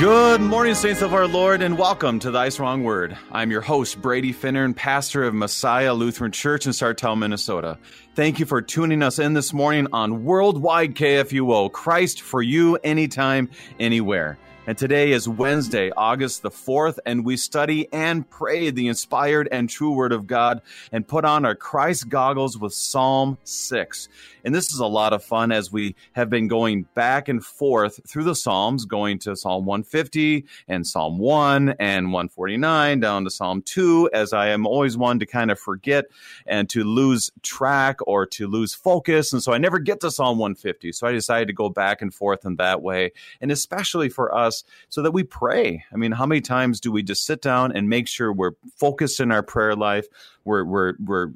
Good morning, saints of our Lord, and welcome to Thy Strong Word. I'm your host, Brady Finnern, pastor of Messiah Lutheran Church in Sartell, Minnesota. Thank you for tuning us in this morning on Worldwide KFUO, Christ for you, anytime, anywhere. And today is Wednesday, August the 4th, and we study and pray the inspired and true Word of God and put on our Christ goggles with Psalm 6. And this is a lot of fun as we have been going back and forth through the Psalms, going to Psalm 150 and Psalm 1 and 149 down to Psalm 2, as I am always one to kind of forget and to lose track or to lose focus. And so I never get to Psalm 150. So I decided to go back and forth in that way. And especially for us, so that we pray. I mean, how many times do we just sit down and make sure we're focused in our prayer life? we're we're we're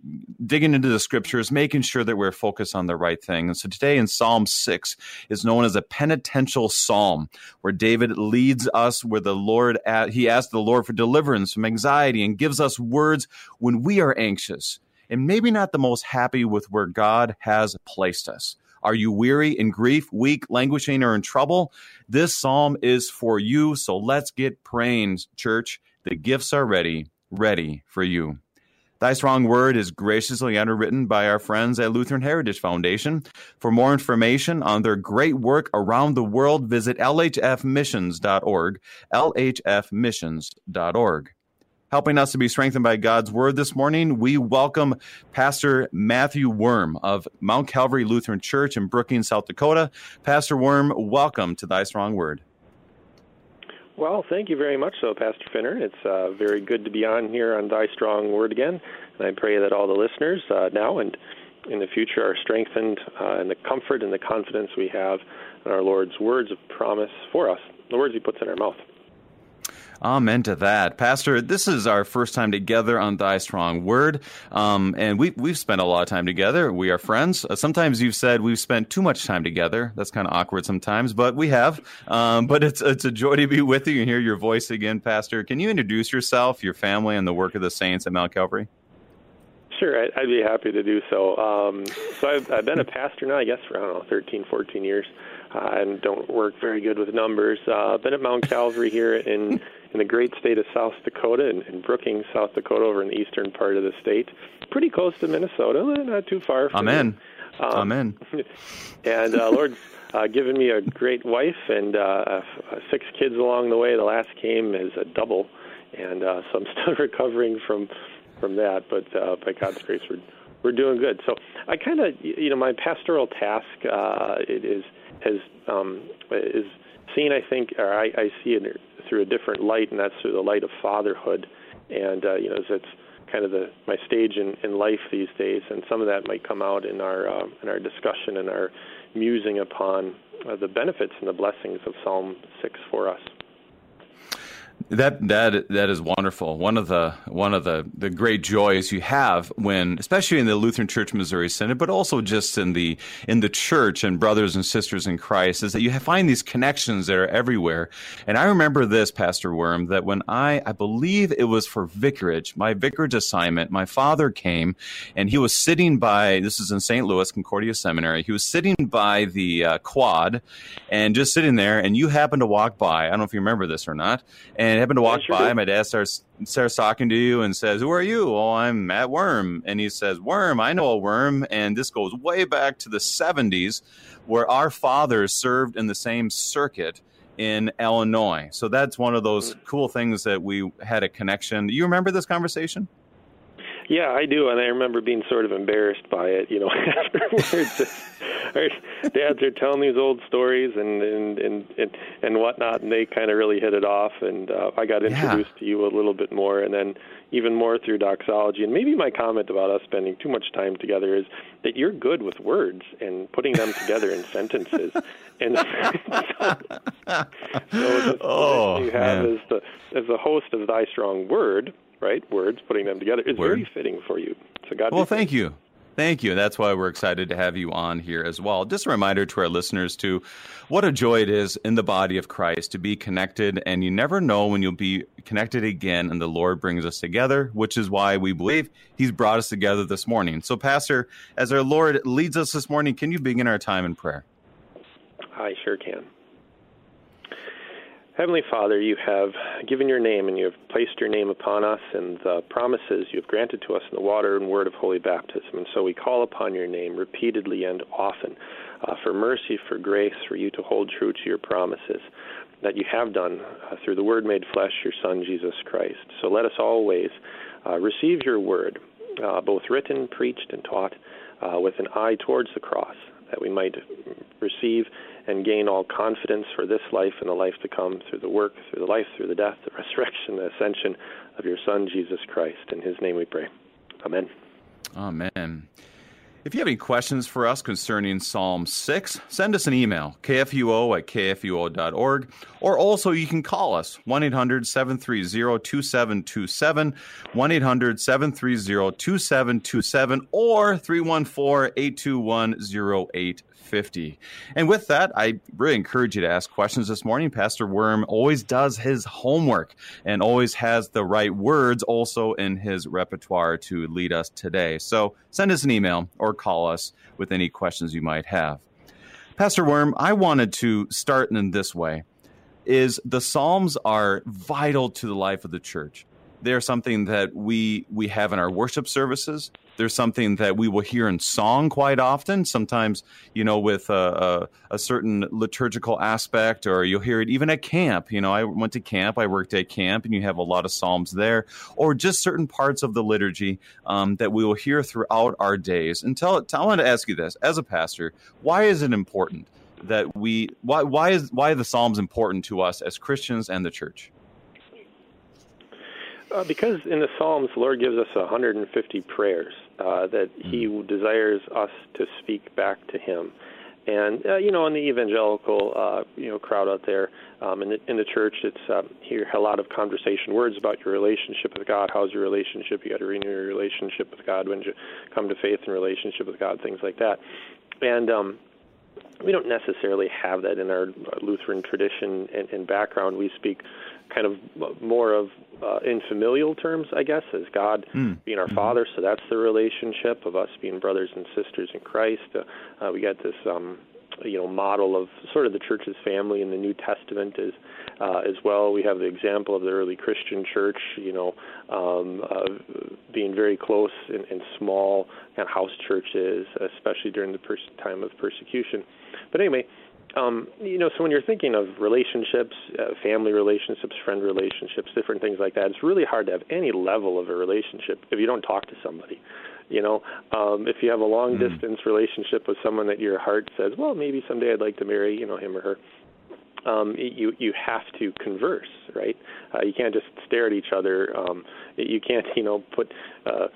digging into the scriptures, making sure that we're focused on the right thing. And so today in Psalm six is known as a penitential psalm, where David leads us where the Lord at, he asks the Lord for deliverance from anxiety and gives us words when we are anxious and maybe not the most happy with where God has placed us. Are you weary, in grief, weak, languishing, or in trouble? This psalm is for you. So let's get praying, church. The gifts are ready, ready for you. Thy Strong Word is graciously underwritten by our friends at Lutheran Heritage Foundation. For more information on their great work around the world, visit lhfmissions.org, lhfmissions.org. Helping us to be strengthened by God's Word this morning, we welcome Pastor Matthew Worm of Mount Calvary Lutheran Church in Brookings, South Dakota. Pastor Worm, welcome to Thy Strong Word. Well, thank you very much, so Pastor Finnern. It's uh, very good to be on here on Thy Strong Word again, and I pray that all the listeners uh, now and in the future are strengthened uh, in the comfort and the confidence we have in our Lord's words of promise for us, the words He puts in our mouth. Amen to that. Pastor, this is our first time together on Thy Strong Word. Um, and we, we've spent a lot of time together. We are friends. Uh, sometimes you've said we've spent too much time together. That's kind of awkward sometimes, but we have. Um, but it's, it's a joy to be with you and hear your voice again, Pastor. Can you introduce yourself, your family, and the work of the saints at Mount Calvary? Sure, I'd be happy to do so. Um, so I've, I've been a pastor now, I guess, for, I don't know, 13, 14 years. Uh, and don't work very good with numbers. Uh, been at Mount Calvary here in in the great state of South Dakota, in, in Brookings, South Dakota, over in the eastern part of the state, pretty close to Minnesota, not too far. From Amen. Um, Amen. And uh, Lord's uh, given me a great wife and uh, uh, six kids along the way. The last came as a double, and uh, so I'm still recovering from from that. But uh, by God's grace, we're we're doing good. So I kind of, you know, my pastoral task uh, it is has um, is seen. I think, or I, I see it through a different light, and that's through the light of fatherhood. And uh, you know, it's kind of the my stage in, in life these days, and some of that might come out in our uh, in our discussion and our musing upon uh, the benefits and the blessings of Psalm six for us. That that that is wonderful. One of the one of the, the great joys you have when, especially in the Lutheran Church Missouri Synod, but also just in the in the church and brothers and sisters in Christ, is that you find these connections that are everywhere. And I remember this, Pastor Worm, that when I I believe it was for vicarage, my vicarage assignment, my father came and he was sitting by. This is in St. Louis Concordia Seminary. He was sitting by the uh, quad, and just sitting there. And you happened to walk by. I don't know if you remember this or not. And and happened to walk sure by. Do. My dad starts starts talking to you and says, "Who are you?" "Oh, I'm Matt Worm." And he says, "Worm, I know a worm." And this goes way back to the '70s, where our fathers served in the same circuit in Illinois. So that's one of those mm. cool things that we had a connection. Do you remember this conversation? Yeah, I do, and I remember being sort of embarrassed by it. You know, afterwards, our dads are telling these old stories and and and and, and whatnot, and they kind of really hit it off. And uh, I got introduced yeah. to you a little bit more, and then even more through doxology. And maybe my comment about us spending too much time together is that you're good with words and putting them together in sentences. And so, so the oh, you have man. as the as the host of Thy Strong Word right? Words, putting them together is Word. very fitting for you. So God. Well, thank you. Thank you. That's why we're excited to have you on here as well. Just a reminder to our listeners too, what a joy it is in the body of Christ to be connected, and you never know when you'll be connected again, and the Lord brings us together, which is why we believe He's brought us together this morning. So, Pastor, as our Lord leads us this morning, can you begin our time in prayer? I sure can. Heavenly Father, you have given your name and you have placed your name upon us and the promises you have granted to us in the water and word of holy baptism. And so we call upon your name repeatedly and often uh, for mercy, for grace, for you to hold true to your promises that you have done uh, through the Word made flesh, your Son, Jesus Christ. So let us always uh, receive your word, uh, both written, preached, and taught, uh, with an eye towards the cross, that we might receive and gain all confidence for this life and the life to come through the work, through the life, through the death, the resurrection, the ascension of your Son, Jesus Christ. In his name we pray. Amen. Amen. If you have any questions for us concerning Psalm 6, send us an email, kfuo at kfuo.org, or also you can call us, 1 800 730 2727, 1 800 730 2727, or 314 821 50. And with that, I really encourage you to ask questions this morning. Pastor Worm always does his homework and always has the right words also in his repertoire to lead us today. So send us an email or call us with any questions you might have. Pastor Worm, I wanted to start in this way is the Psalms are vital to the life of the church. They're something that we we have in our worship services. There's something that we will hear in song quite often. Sometimes, you know, with a, a, a, certain liturgical aspect, or you'll hear it even at camp. You know, I went to camp, I worked at camp, and you have a lot of psalms there, or just certain parts of the liturgy um, that we will hear throughout our days. And tell, tell, I want to ask you this as a pastor: Why is it important that we? Why why is why are the psalms important to us as Christians and the church? Uh, because in the Psalms, the Lord gives us 150 prayers uh, that He mm. desires us to speak back to Him. And uh, you know, in the evangelical uh, you know crowd out there, um, in the in the church, it's um, hear a lot of conversation, words about your relationship with God. How's your relationship? You got to renew your relationship with God when you come to faith and relationship with God, things like that. And um, we don't necessarily have that in our Lutheran tradition and, and background. We speak kind of more of uh, in familial terms, I guess, as God mm. being our mm-hmm. Father. So that's the relationship of us being brothers and sisters in Christ. Uh, uh, we got this, um, you know, model of sort of the church's family in the New Testament as uh, as well. We have the example of the early Christian church, you know, um, uh, being very close in, in small kind of house churches, especially during the pers- time of persecution. But anyway, um, you know, so when you're thinking of relationships, uh, family relationships, friend relationships, different things like that, it's really hard to have any level of a relationship if you don't talk to somebody. You know, um, if you have a long mm. distance relationship with someone that your heart says, well, maybe someday I'd like to marry, you know, him or her. Um, you you have to converse, right? Uh, you can't just stare at each other. Um, you can't, you know, put uh,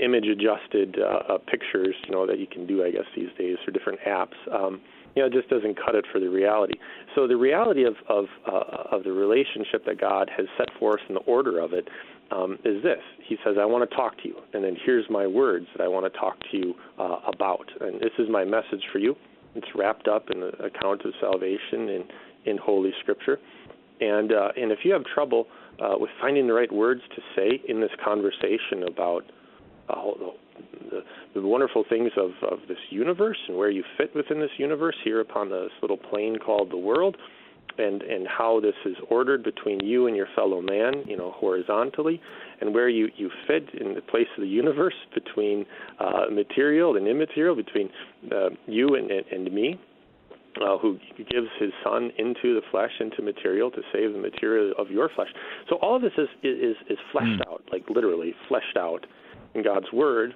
image adjusted uh, uh, pictures, you know, that you can do, I guess, these days for different apps. Um, you know, it just doesn't cut it for the reality. So the reality of of uh, of the relationship that God has set forth in the order of it um, is this: He says, "I want to talk to you, and then here's my words that I want to talk to you uh, about, and this is my message for you." It's wrapped up in the account of salvation in in Holy Scripture, and uh, and if you have trouble uh, with finding the right words to say in this conversation about uh, the, the wonderful things of, of this universe and where you fit within this universe here upon this little plane called the world and and how this is ordered between you and your fellow man, you know, horizontally, and where you you fit in the place of the universe between uh, material and immaterial, between uh, you and, and, and me, uh, who gives his son into the flesh, into material, to save the material of your flesh. So all of this is is is fleshed mm. out, like literally fleshed out in God's word,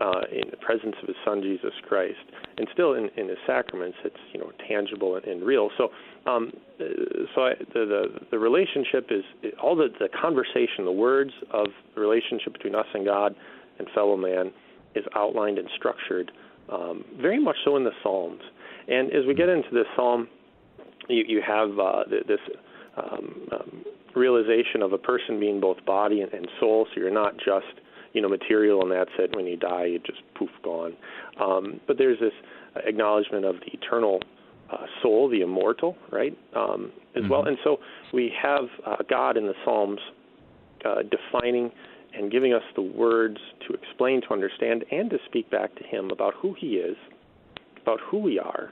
uh, in the presence of His Son Jesus Christ, and still in, in His sacraments, it's you know tangible and, and real. So, um, uh, so I, the, the the relationship is all the the conversation, the words of the relationship between us and God and fellow man is outlined and structured um, very much so in the Psalms. And as we get into this Psalm, you, you have uh, this um, um, realization of a person being both body and, and soul. So you're not just you know material and that's it. When you die, you just poof gone. Um, but there's this acknowledgement of the eternal uh, soul, the immortal, right, um, as mm-hmm. well. And so we have uh, God in the Psalms uh, defining and giving us the words to explain, to understand, and to speak back to Him about who He is, about who we are,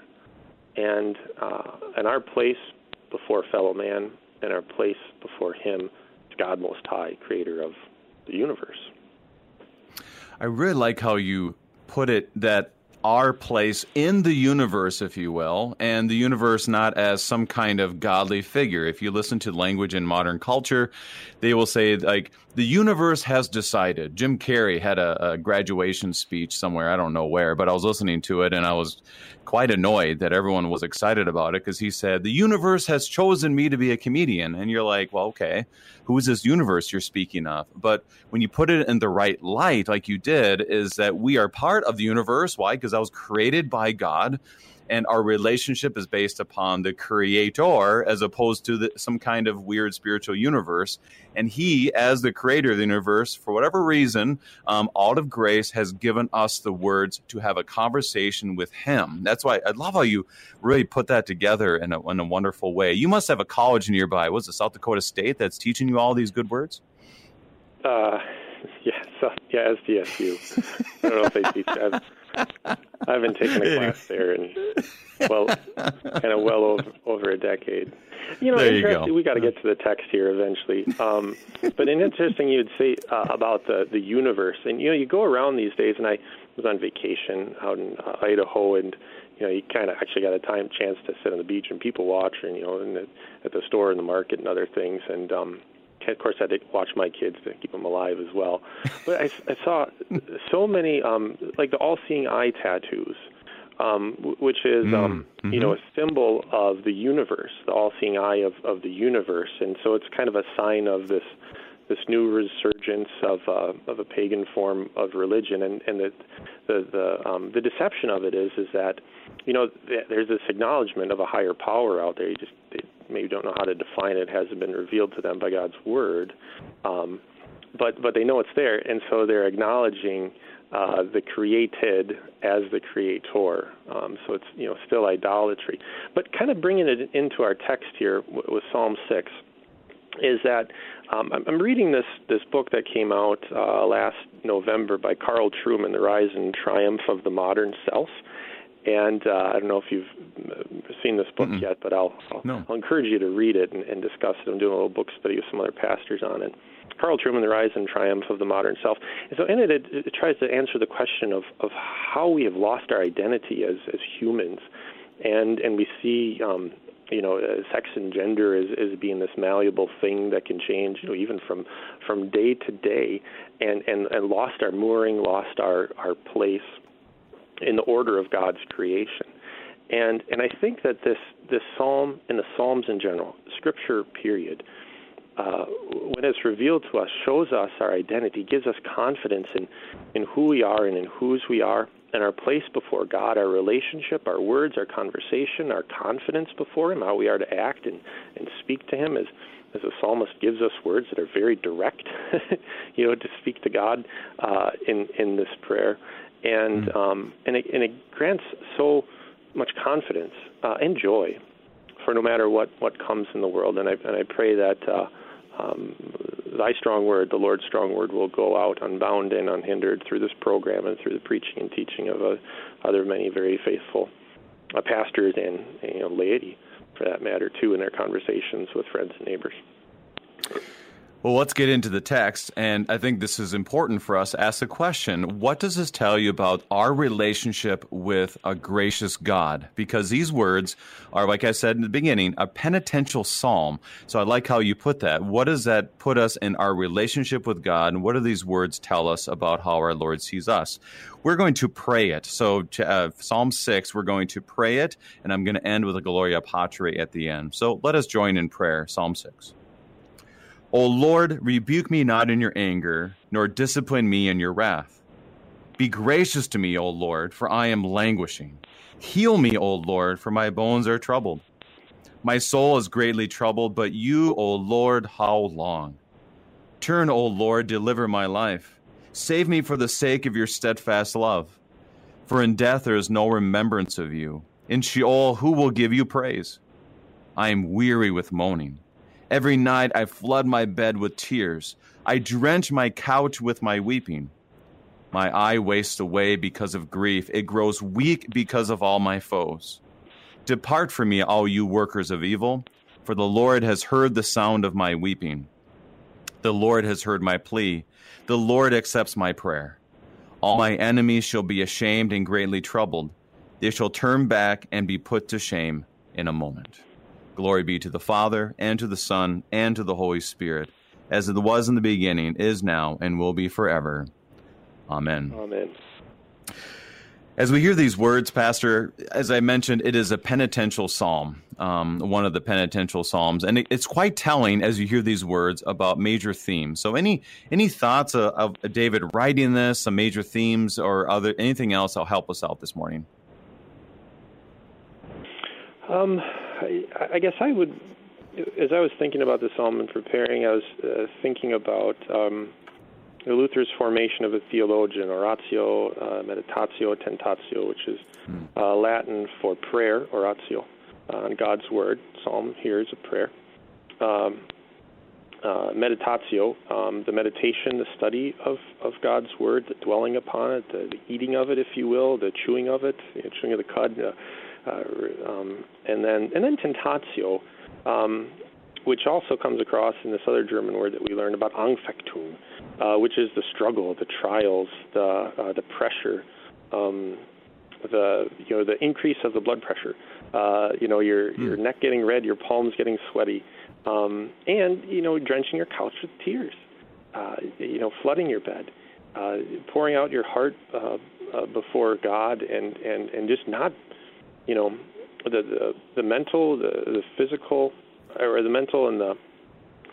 and uh, and our place before fellow man and our place before Him, God Most High, creator of the universe. I really like how you put it that our place in the universe, if you will, and the universe not as some kind of godly figure. If you listen to language in modern culture, they will say, like, the universe has decided. Jim Carrey had a, a graduation speech somewhere, I don't know where, but I was listening to it and I was quite annoyed that everyone was excited about it because he said, The universe has chosen me to be a comedian. And you're like, Well, okay, who is this universe you're speaking of? But when you put it in the right light, like you did, is that we are part of the universe. Why? Because I was created by God and our relationship is based upon the creator as opposed to the, some kind of weird spiritual universe and he as the creator of the universe for whatever reason um, out of grace has given us the words to have a conversation with him that's why i love how you really put that together in a, in a wonderful way you must have a college nearby was it south dakota state that's teaching you all these good words uh, yeah, so, yeah, SDSU. I don't know if they teach. I've, I haven't taken a class there in well, kind of well over over a decade. You know, there interesting. You go. We got to get to the text here eventually. Um, but an interesting you'd say uh, about the the universe, and you know, you go around these days, and I was on vacation out in uh, Idaho, and you know, you kind of actually got a time chance to sit on the beach and people watch, and you know, and at the store and the market and other things, and um, of course, I had to watch my kids to keep them alive as well. But I, I saw so many, um, like the all-seeing eye tattoos, um, which is, mm, um, mm-hmm. you know, a symbol of the universe, the all-seeing eye of, of the universe, and so it's kind of a sign of this this new resurgence of uh, of a pagan form of religion, and and the the the, um, the deception of it is is that you know there's this acknowledgement of a higher power out there. You just they maybe don't know how to define it. hasn't been revealed to them by God's word, um, but but they know it's there, and so they're acknowledging. Uh, the created as the creator. Um, so it's you know still idolatry, but kind of bringing it into our text here with Psalm six is that um, I'm reading this this book that came out uh, last November by Carl Trueman, The Rise and Triumph of the Modern Self. And uh, I don't know if you've uh, seen this book Mm-mm. yet, but I'll I'll, no. I'll encourage you to read it and, and discuss it. I'm doing a little book study with some other pastors on it. Carl Trueman, The Rise and Triumph of the Modern Self. And so in it, it, it tries to answer the question of, of how we have lost our identity as, as humans. And, and we see um, you know, uh, sex and gender is, is being this malleable thing that can change, you know, even from from day to day, and and, and lost our mooring, lost our our place in the order of God's creation. And and I think that this this psalm and the psalms in general, scripture period, uh, when it's revealed to us, shows us our identity, gives us confidence in in who we are and in whose we are, and our place before God, our relationship, our words, our conversation, our confidence before Him, how we are to act and, and speak to Him as as the psalmist gives us words that are very direct, you know, to speak to God uh, in in this prayer, and mm. um, and it, and it grants so much confidence uh, and joy for no matter what what comes in the world, and I and I pray that. Uh, um, thy strong word, the Lord's strong word, will go out unbound and unhindered through this program and through the preaching and teaching of uh, other many very faithful uh, pastors and you know, laity, for that matter, too, in their conversations with friends and neighbors. Well, let's get into the text. And I think this is important for us ask the question what does this tell you about our relationship with a gracious God? Because these words are, like I said in the beginning, a penitential psalm. So I like how you put that. What does that put us in our relationship with God? And what do these words tell us about how our Lord sees us? We're going to pray it. So, uh, Psalm 6, we're going to pray it. And I'm going to end with a Gloria Patri at the end. So let us join in prayer. Psalm 6. O Lord, rebuke me not in your anger, nor discipline me in your wrath. Be gracious to me, O Lord, for I am languishing. Heal me, O Lord, for my bones are troubled. My soul is greatly troubled, but you, O Lord, how long? Turn, O Lord, deliver my life. Save me for the sake of your steadfast love. For in death there is no remembrance of you. In Sheol, who will give you praise? I am weary with moaning. Every night I flood my bed with tears. I drench my couch with my weeping. My eye wastes away because of grief. It grows weak because of all my foes. Depart from me, all you workers of evil. For the Lord has heard the sound of my weeping. The Lord has heard my plea. The Lord accepts my prayer. All my enemies shall be ashamed and greatly troubled. They shall turn back and be put to shame in a moment. Glory be to the Father, and to the Son, and to the Holy Spirit, as it was in the beginning, is now, and will be forever. Amen. Amen. As we hear these words, Pastor, as I mentioned, it is a penitential psalm, um, one of the penitential psalms, and it, it's quite telling as you hear these words about major themes. So, any any thoughts of, of David writing this, some major themes, or other anything else that'll help us out this morning? Um, I, I guess I would, as I was thinking about the psalm and preparing, I was uh, thinking about. Um, Luther's formation of a theologian, oratio, uh, meditatio, tentatio, which is hmm. uh, Latin for prayer, oratio, uh, on God's word. Psalm here is a prayer. Um, uh, meditatio, um, the meditation, the study of, of God's word, the dwelling upon it, the, the eating of it, if you will, the chewing of it, the chewing of the cud, uh, uh, um, and then and then tentatio, um, which also comes across in this other German word that we learned about Anfechtung, uh, which is the struggle, the trials, the uh, the pressure, um, the you know the increase of the blood pressure. Uh, you know your mm. your neck getting red, your palms getting sweaty, um, and you know drenching your couch with tears. Uh, you know flooding your bed, uh, pouring out your heart uh, uh, before God, and and and just not, you know, the the, the mental, the the physical, or the mental and the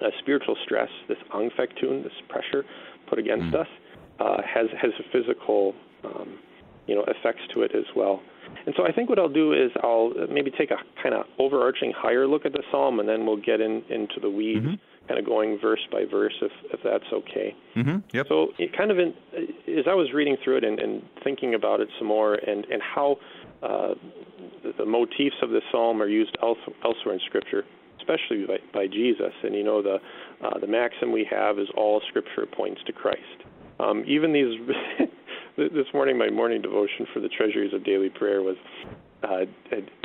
uh, spiritual stress, this Anfechtung, this pressure put against mm. us, uh, has has a physical, um, you know, effects to it as well. And so I think what I'll do is I'll maybe take a kind of overarching higher look at the psalm, and then we'll get in into the weeds, mm-hmm. kind of going verse by verse, if if that's okay. Mm-hmm. Yep. So it kind of in, as I was reading through it and, and thinking about it some more, and and how uh, the, the motifs of the psalm are used else, elsewhere in Scripture especially by, by Jesus. And you know, the uh, the maxim we have is all Scripture points to Christ. Um, even these this morning, my morning devotion for the Treasuries of Daily Prayer was uh,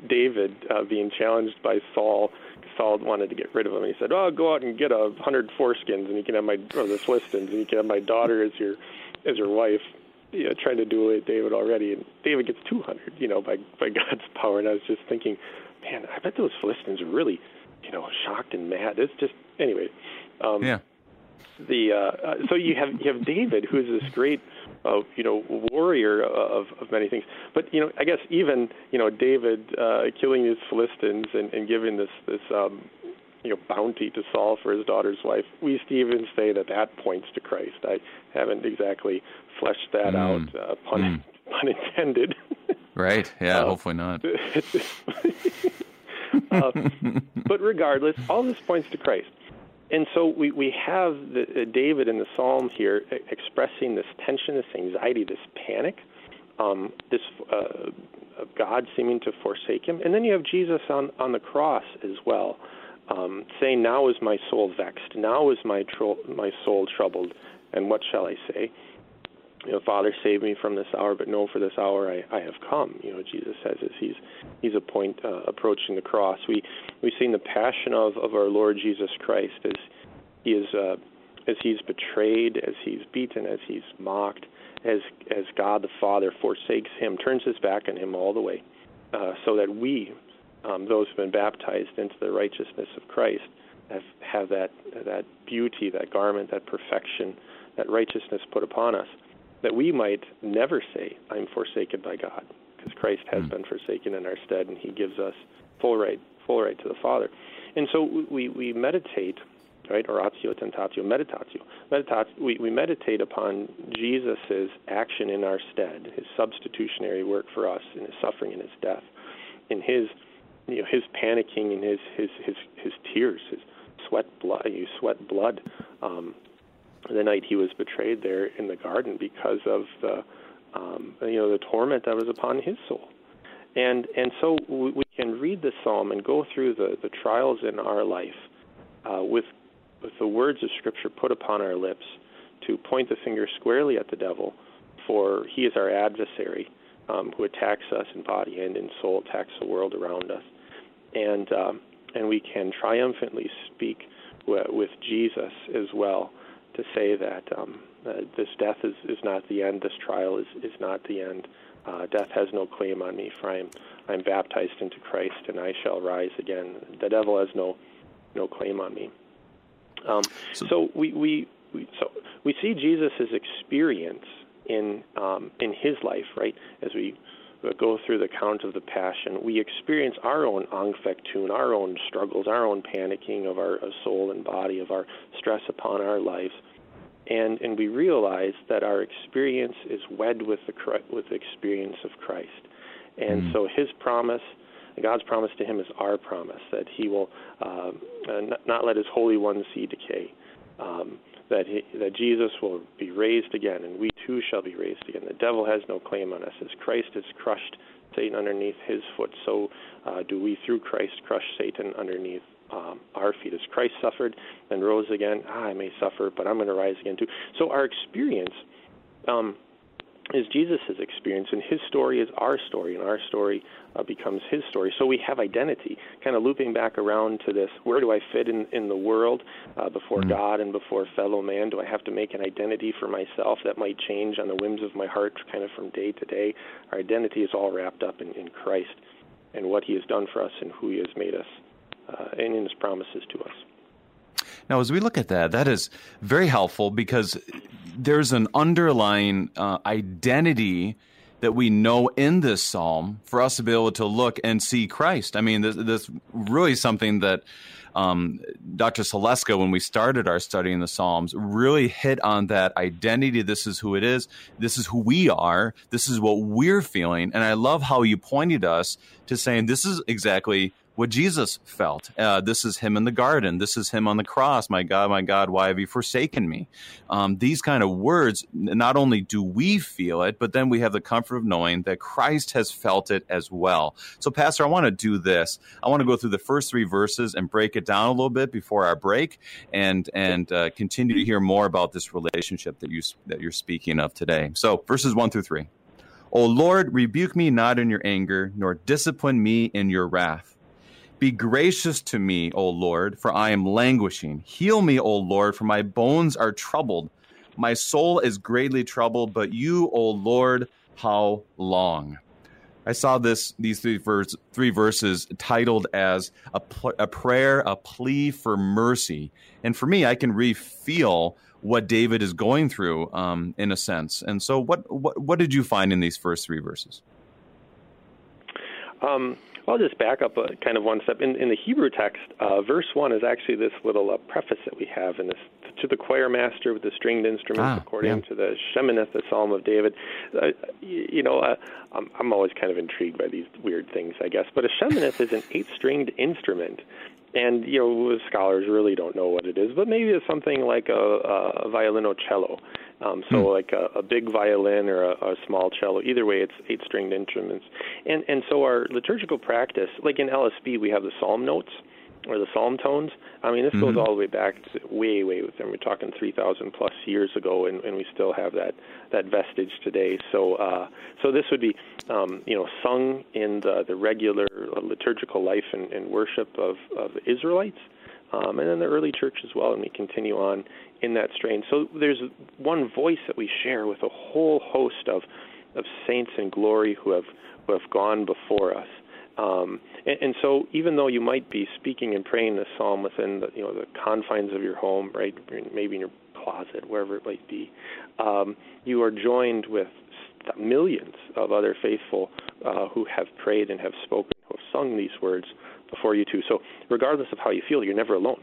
David uh, being challenged by Saul. Saul wanted to get rid of him. He said, "Oh, go out and get a hundred foreskins, and you can have my or the Philistines, and you can have my daughter as your as your wife." You know, trying to do it, David already, and David gets 200, you know, by by God's power. And I was just thinking, man, I bet those Philistines are really you know, shocked and mad. It's just anyway. Um, yeah. The uh, uh, so you have you have David, who is this great, uh, you know, warrior of of many things. But you know, I guess even you know David uh, killing these Philistines and, and giving this this um, you know bounty to Saul for his daughter's wife. We even say that that points to Christ. I haven't exactly fleshed that mm. out, uh, pun mm. pun intended. right. Yeah. Uh, hopefully not. uh, but regardless, all this points to Christ. And so we, we have the, uh, David in the psalm here expressing this tension, this anxiety, this panic, um, this uh, God seeming to forsake him. And then you have Jesus on, on the cross as well, um, saying, Now is my soul vexed, now is my, tro- my soul troubled, and what shall I say? you know, Father, save me from this hour, but no, for this hour I, I have come. You know, Jesus says as he's he's a point uh, approaching the cross. We we've seen the passion of, of our Lord Jesus Christ as he is uh, as he's betrayed, as he's beaten, as he's mocked, as as God the Father forsakes him, turns his back on him all the way, uh, so that we, um, those who've been baptized into the righteousness of Christ, have have that that beauty, that garment, that perfection, that righteousness put upon us that we might never say, I'm forsaken by God, because Christ has mm. been forsaken in our stead, and he gives us full right, full right to the Father. And so we, we meditate, right, oratio, tentatio, meditatio. Meditat, we, we meditate upon Jesus' action in our stead, his substitutionary work for us in his suffering and his death, in his, you know, his panicking and his, his, his, his tears, his sweat blood, you sweat blood, um, the night he was betrayed there in the garden because of the um, you know the torment that was upon his soul. And and so we, we can read the psalm and go through the, the trials in our life uh, with with the words of Scripture put upon our lips to point the finger squarely at the devil, for he is our adversary um, who attacks us in body and in soul, attacks the world around us. And um, and we can triumphantly speak with Jesus as well to say that um, uh, this death is, is not the end, this trial is, is not the end. Uh, death has no claim on me, for I am, I am baptized into Christ, and I shall rise again. The devil has no no claim on me. Um, so, so we, we, we so we see Jesus' experience in um, in his life, right? As we go through the count of the passion, we experience our own Anfechtung, our own struggles, our own panicking of our soul and body, of our stress upon our lives. And and we realize that our experience is wed with the with the experience of Christ, and mm. so His promise, God's promise to him is our promise that He will uh, not let His Holy One see decay, um, that he, that Jesus will be raised again, and we too shall be raised again. The devil has no claim on us, as Christ has crushed Satan underneath His foot. So uh, do we through Christ crush Satan underneath um, our feet. As Christ suffered and rose again, ah, I may suffer, but I'm going to rise again too. So our experience um, is Jesus' experience, and his story is our story, and our story uh, becomes his story. So we have identity, kind of looping back around to this where do I fit in, in the world uh, before mm-hmm. God and before fellow man? Do I have to make an identity for myself that might change on the whims of my heart kind of from day to day? Our identity is all wrapped up in, in Christ and what he has done for us and who he has made us uh, and in His promises to us. Now, as we look at that, that is very helpful because there's an underlying uh, identity that we know in this psalm for us to be able to look and see Christ. I mean, this, this really something that um, Dr. Saleska, when we started our study in the Psalms, really hit on that identity. This is who it is. This is who we are. This is what we're feeling. And I love how you pointed us to saying this is exactly what Jesus felt. Uh, this is him in the garden. This is him on the cross. My God, my God, why have you forsaken me? Um, these kind of words, not only do we feel it, but then we have the comfort of knowing that Christ has felt it as well. So, Pastor, I want to do this. I want to go through the first three verses and break it down a little bit before our break, and and uh, continue to hear more about this relationship that you that you're speaking of today. So, verses one through three. O Lord, rebuke me not in your anger, nor discipline me in your wrath. Be gracious to me, O Lord, for I am languishing. Heal me, O Lord, for my bones are troubled. My soul is greatly troubled, but you, O Lord, how long? I saw this these three, verse, three verses titled as a, pl- a prayer, a plea for mercy. And for me, I can really feel what David is going through um, in a sense. And so, what, what, what did you find in these first three verses? Um, I'll just back up a, kind of one step. In, in the Hebrew text, uh, verse 1 is actually this little uh, preface that we have in this to the choir master with the stringed instruments, ah, according yeah. to the Sheminith, the Psalm of David. Uh, you, you know, uh, I'm, I'm always kind of intrigued by these weird things, I guess. But a Sheminith is an eight stringed instrument and you know scholars really don't know what it is, but maybe it's something like a, a violoncello. Um, so mm. like a, a big violin or a, a small cello. Either way, it's eight stringed instruments. And and so our liturgical practice, like in LSB, we have the psalm notes or the psalm tones. I mean, this mm-hmm. goes all the way back to way, way with them. We're talking 3,000 plus years ago, and, and we still have that that vestige today. So, uh, so this would be, um, you know, sung in the the regular liturgical life and, and worship of of the Israelites, um, and then the early church as well. And we continue on in that strain. So there's one voice that we share with a whole host of of saints in glory who have who have gone before us. Um, and, and so, even though you might be speaking and praying this psalm within the, you know the confines of your home, right, maybe in your closet, wherever it might be, um, you are joined with millions of other faithful uh, who have prayed and have spoken, who have sung these words before you too. So, regardless of how you feel, you're never alone,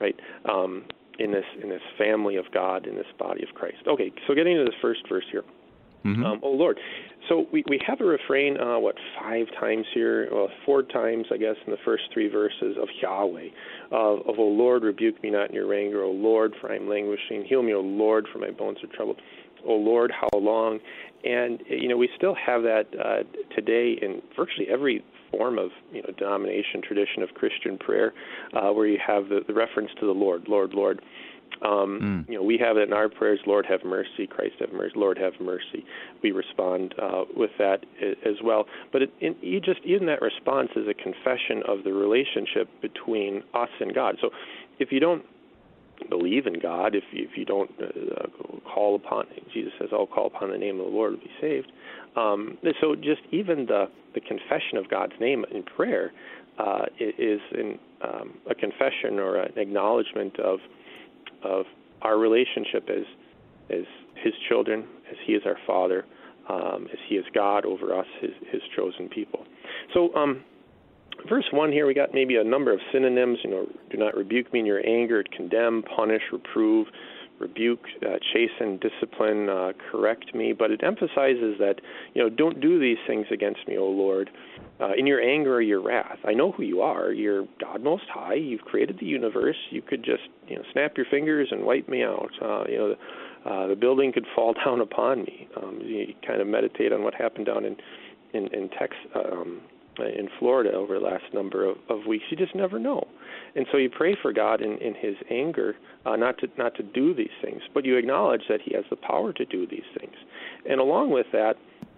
right? Um, in this in this family of God, in this body of Christ. Okay, so getting to this first verse here. Mm-hmm. Um, oh Lord, so we we have a refrain, uh, what five times here? Well, four times, I guess, in the first three verses of Yahweh, of, of O Lord, rebuke me not in your anger, O Lord, for I am languishing. Heal me, O Lord, for my bones are troubled. O Lord, how long? And you know we still have that uh, today in virtually every form of you know denomination tradition of Christian prayer, uh, where you have the, the reference to the Lord, Lord, Lord. Um, mm. You know, we have it in our prayers, Lord have mercy, Christ have mercy, Lord have mercy. We respond uh, with that as well. But it, in, you just even that response is a confession of the relationship between us and God. So if you don't believe in God, if you, if you don't uh, call upon Jesus says, "I'll call upon the name of the Lord to be saved." Um, so just even the the confession of God's name in prayer uh, is in, um, a confession or an acknowledgement of of our relationship as as His children, as He is our Father, um, as He is God over us, His His chosen people. So. Um, verse 1 here, we got maybe a number of synonyms. You know, do not rebuke me in your anger, condemn, punish, reprove, rebuke, uh, chasten, discipline, uh, correct me. But it emphasizes that, you know, don't do these things against me, O Lord, uh, in your anger or your wrath. I know who you are. You're God Most High. You've created the universe. You could just, you know, snap your fingers and wipe me out. Uh, you know, uh, the building could fall down upon me. Um, you kind of meditate on what happened down in in, in Texas. Um, in Florida over the last number of, of weeks. You just never know, and so you pray for God in, in His anger uh, not to not to do these things, but you acknowledge that He has the power to do these things, and along with that,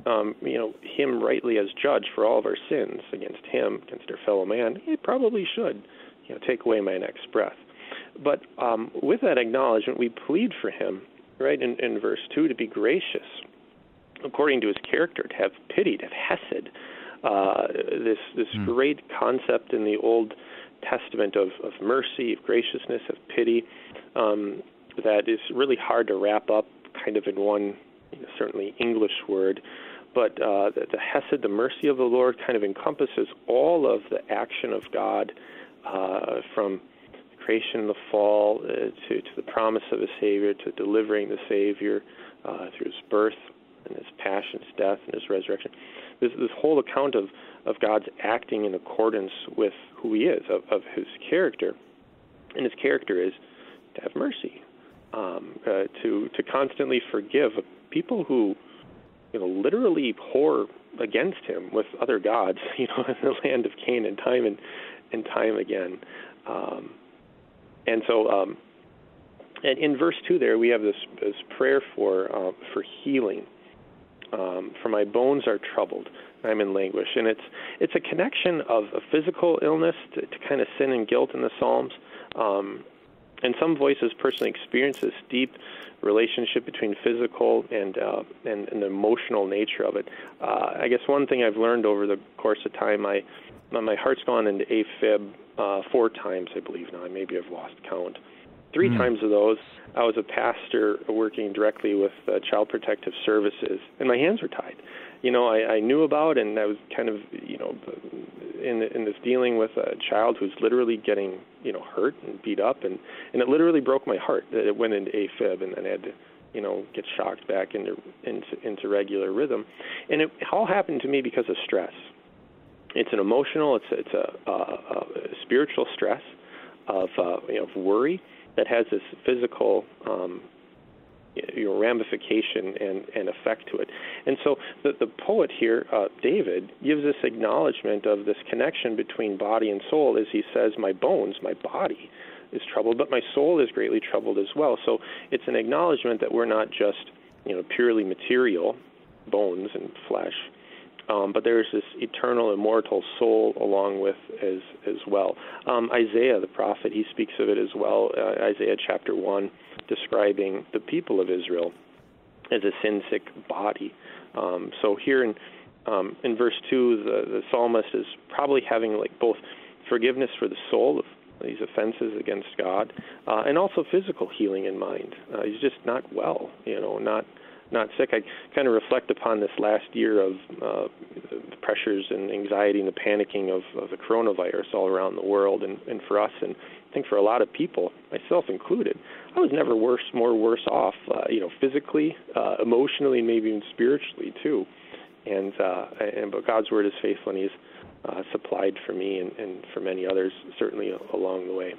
um, you know, Him rightly as judge for all of our sins against Him, against our fellow man. He probably should, you know, take away my next breath. But um, with that acknowledgement, we plead for Him, right in, in verse two, to be gracious according to His character, to have pity, to have hesed uh, this this mm. great concept in the Old Testament of, of mercy, of graciousness, of pity, um, that is really hard to wrap up kind of in one, you know, certainly English word. But uh, the, the Hesed, the mercy of the Lord, kind of encompasses all of the action of God uh, from creation, the fall, uh, to, to the promise of a Savior, to delivering the Savior uh, through his birth and his passion, his death, and his resurrection. This this whole account of of God's acting in accordance with who He is, of, of His character, and His character is to have mercy, um, uh, to to constantly forgive people who, you know, literally whore against Him with other gods, you know, in the land of Canaan, time and and time again, um, and so. Um, and in verse two, there we have this, this prayer for uh, for healing, um, for my bones are troubled. I'm in languish, and it's it's a connection of a physical illness to, to kind of sin and guilt in the Psalms. Um, and some voices personally experience this deep relationship between physical and uh, and, and the emotional nature of it. Uh, I guess one thing I've learned over the course of time, I my heart's gone into AFib uh, four times, I believe now. I maybe have lost count. Three mm. times of those, I was a pastor working directly with uh, Child Protective Services, and my hands were tied. You know, I, I knew about, and I was kind of, you know, in in this dealing with a child who's literally getting, you know, hurt and beat up, and and it literally broke my heart that it went into AFib, and then I had to, you know, get shocked back into into into regular rhythm, and it all happened to me because of stress. It's an emotional, it's it's a, a, a spiritual stress of uh, you know of worry that has this physical um, you know, ramification and, and effect to it. And so the, the poet here, uh, David, gives this acknowledgement of this connection between body and soul as he says, My bones, my body is troubled, but my soul is greatly troubled as well. So it's an acknowledgement that we're not just you know purely material, bones and flesh, um, but there's this eternal, immortal soul along with as as well. Um, Isaiah, the prophet, he speaks of it as well. Uh, Isaiah chapter one, describing the people of Israel as a sin sick body. Um, so here in um, in verse two, the, the psalmist is probably having like both forgiveness for the soul of these offenses against God, uh, and also physical healing in mind. Uh, he's just not well, you know, not not sick. I kind of reflect upon this last year of uh, pressures and anxiety and the panicking of, of the coronavirus all around the world, and, and for us, and I think for a lot of people, myself included, I was never worse, more worse off, uh, you know, physically, uh, emotionally, maybe even spiritually too. And uh, and but God's word is faithful, and He's uh, supplied for me and, and for many others, certainly along the way.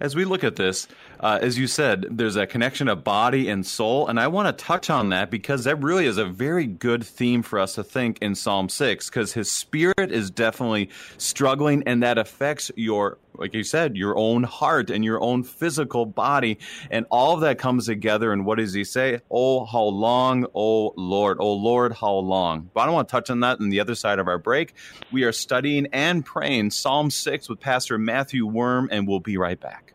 As we look at this, uh, as you said, there's a connection of body and soul, and I want to touch on that because that really is a very good theme for us to think in Psalm 6 because his spirit is definitely struggling, and that affects your like you said, your own heart and your own physical body. And all of that comes together. And what does he say? Oh, how long, oh Lord, oh Lord, how long? But I don't want to touch on that on the other side of our break. We are studying and praying Psalm 6 with Pastor Matthew Worm, and we'll be right back.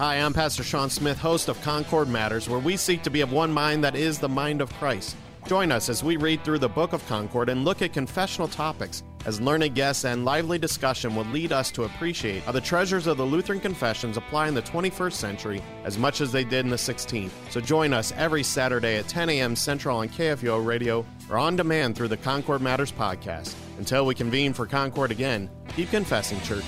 Hi, I'm Pastor Sean Smith, host of Concord Matters, where we seek to be of one mind that is the mind of Christ. Join us as we read through the Book of Concord and look at confessional topics, as learned guests and lively discussion will lead us to appreciate how the treasures of the Lutheran confessions apply in the 21st century as much as they did in the 16th. So join us every Saturday at 10 a.m. Central on KFUO Radio or on demand through the Concord Matters podcast. Until we convene for Concord again, keep confessing, church.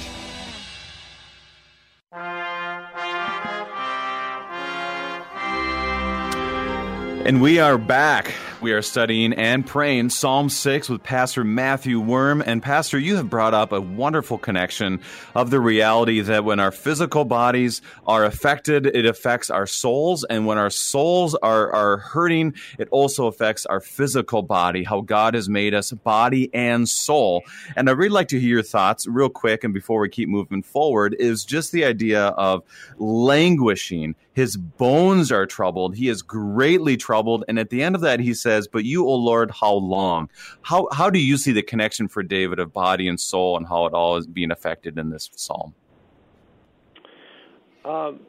And we are back. We are studying and praying Psalm 6 with Pastor Matthew Worm. And Pastor, you have brought up a wonderful connection of the reality that when our physical bodies are affected, it affects our souls. And when our souls are, are hurting, it also affects our physical body, how God has made us body and soul. And I'd really like to hear your thoughts real quick. And before we keep moving forward, is just the idea of languishing his bones are troubled. He is greatly troubled. And at the end of that, he says, But you, O Lord, how long? How, how do you see the connection for David of body and soul and how it all is being affected in this psalm? Um,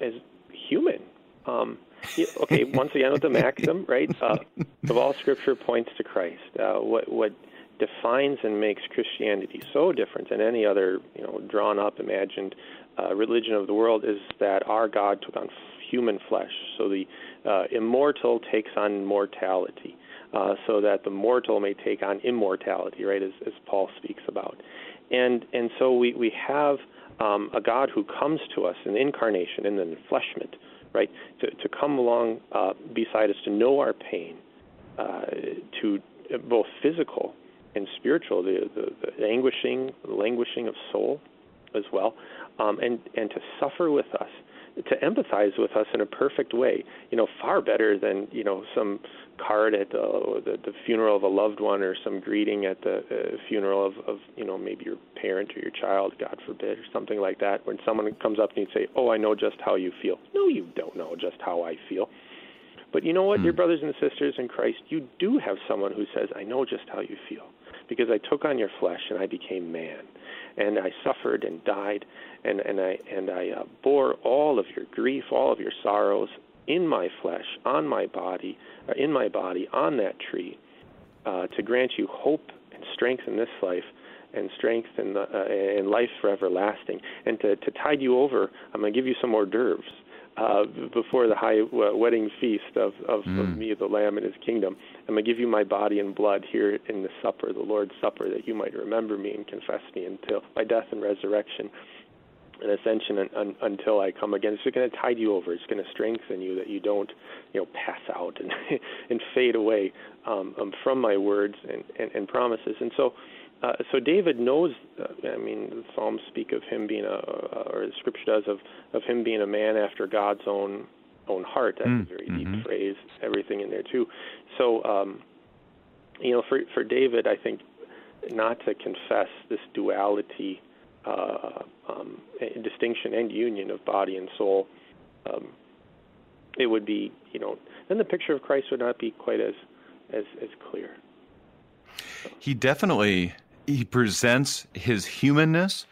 as human. Um, okay, once again with the maxim, right? Uh, of all Scripture points to Christ. Uh, what what defines and makes Christianity so different than any other, you know, drawn up, imagined uh, religion of the world is that our God took on human flesh. So the uh, immortal takes on mortality, uh, so that the mortal may take on immortality, right, as, as Paul speaks about. And and so we we have um, a God who comes to us in the incarnation, in the enfleshment, right, to to come along uh, beside us, to know our pain, uh, to both physical and spiritual, the, the, the anguishing, languishing of soul as well, um, and and to suffer with us, to empathize with us in a perfect way. You know, far better than you know some card at the the, the funeral of a loved one or some greeting at the uh, funeral of, of you know maybe your parent or your child, God forbid, or something like that. When someone comes up to you and say, "Oh, I know just how you feel." No, you don't know just how I feel. But you know what, mm. your brothers and sisters in Christ, you do have someone who says, "I know just how you feel." Because I took on your flesh and I became man and I suffered and died, and and I and I uh, bore all of your grief, all of your sorrows in my flesh, on my body, uh, in my body, on that tree, uh, to grant you hope and strength in this life, and strength the uh, in life for everlasting, and to to tide you over. I'm going to give you some hors d'oeuvres uh, before the high uh, wedding feast of, of, mm. of me, the Lamb, and His kingdom. I'm going to give you my body and blood here in the supper, the Lord's Supper, that you might remember me and confess me until my death and resurrection and ascension un, un, until I come again. It's going to tide you over. It's going to strengthen you that you don't, you know, pass out and and fade away um, um, from my words and, and, and promises. And so, uh, so David knows. Uh, I mean, the Psalms speak of him being a, or the Scripture does of of him being a man after God's own own heart. That's mm, a very mm-hmm. deep phrase. Everything in there too. So, um, you know, for for David, I think not to confess this duality, uh, um, distinction and union of body and soul. Um, it would be, you know, then the picture of Christ would not be quite as as as clear. He definitely he presents his humanness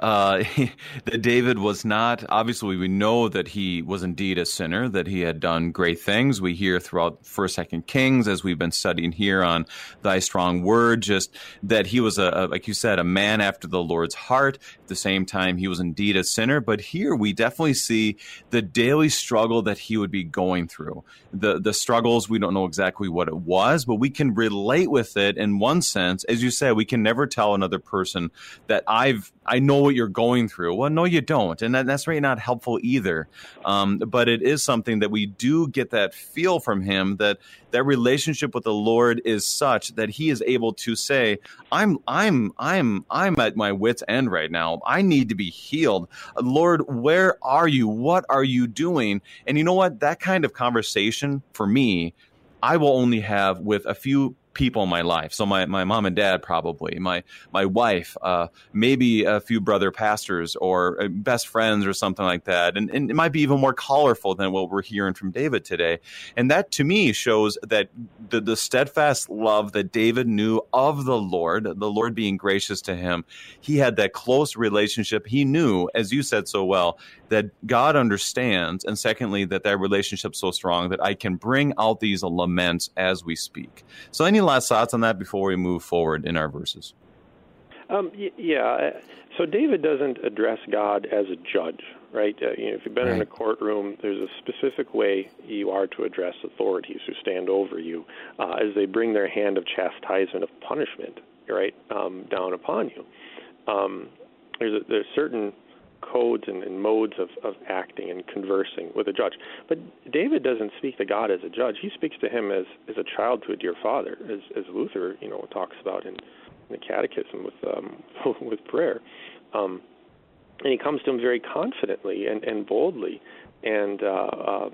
uh, that David was not, obviously, we know that he was indeed a sinner, that he had done great things. We hear throughout 1st, 2nd Kings, as we've been studying here on Thy Strong Word, just that he was, a, a, like you said, a man after the Lord's heart. At the same time, he was indeed a sinner. But here we definitely see the daily struggle that he would be going through. The, the struggles, we don't know exactly what it was, but we can relate with it in one sense. As you said, we can never tell another person that I've, I know what you're going through. Well, no, you don't, and that, that's really not helpful either. Um, but it is something that we do get that feel from him that that relationship with the Lord is such that he is able to say, "I'm, I'm, I'm, I'm at my wits' end right now. I need to be healed. Lord, where are you? What are you doing?" And you know what? That kind of conversation for me I will only have with a few people in my life. So my, my mom and dad probably, my my wife, uh, maybe a few brother pastors or uh, best friends or something like that. And, and it might be even more colorful than what we're hearing from David today. And that to me shows that the, the steadfast love that David knew of the Lord, the Lord being gracious to him, he had that close relationship. He knew, as you said so well, that God understands, and secondly, that that relationship's so strong that I can bring out these laments as we speak. So, any last thoughts on that before we move forward in our verses? Um, yeah. So David doesn't address God as a judge, right? Uh, you know, if you've been right. in a courtroom, there's a specific way you are to address authorities who stand over you uh, as they bring their hand of chastisement of punishment, right, um, down upon you. Um, there's a, there's certain codes and, and modes of, of acting and conversing with a judge. But David doesn't speak to God as a judge. He speaks to him as, as a child to a dear father, as, as Luther, you know, talks about in, in the Catechism with um, with prayer. Um, and he comes to him very confidently and, and boldly, and uh, uh,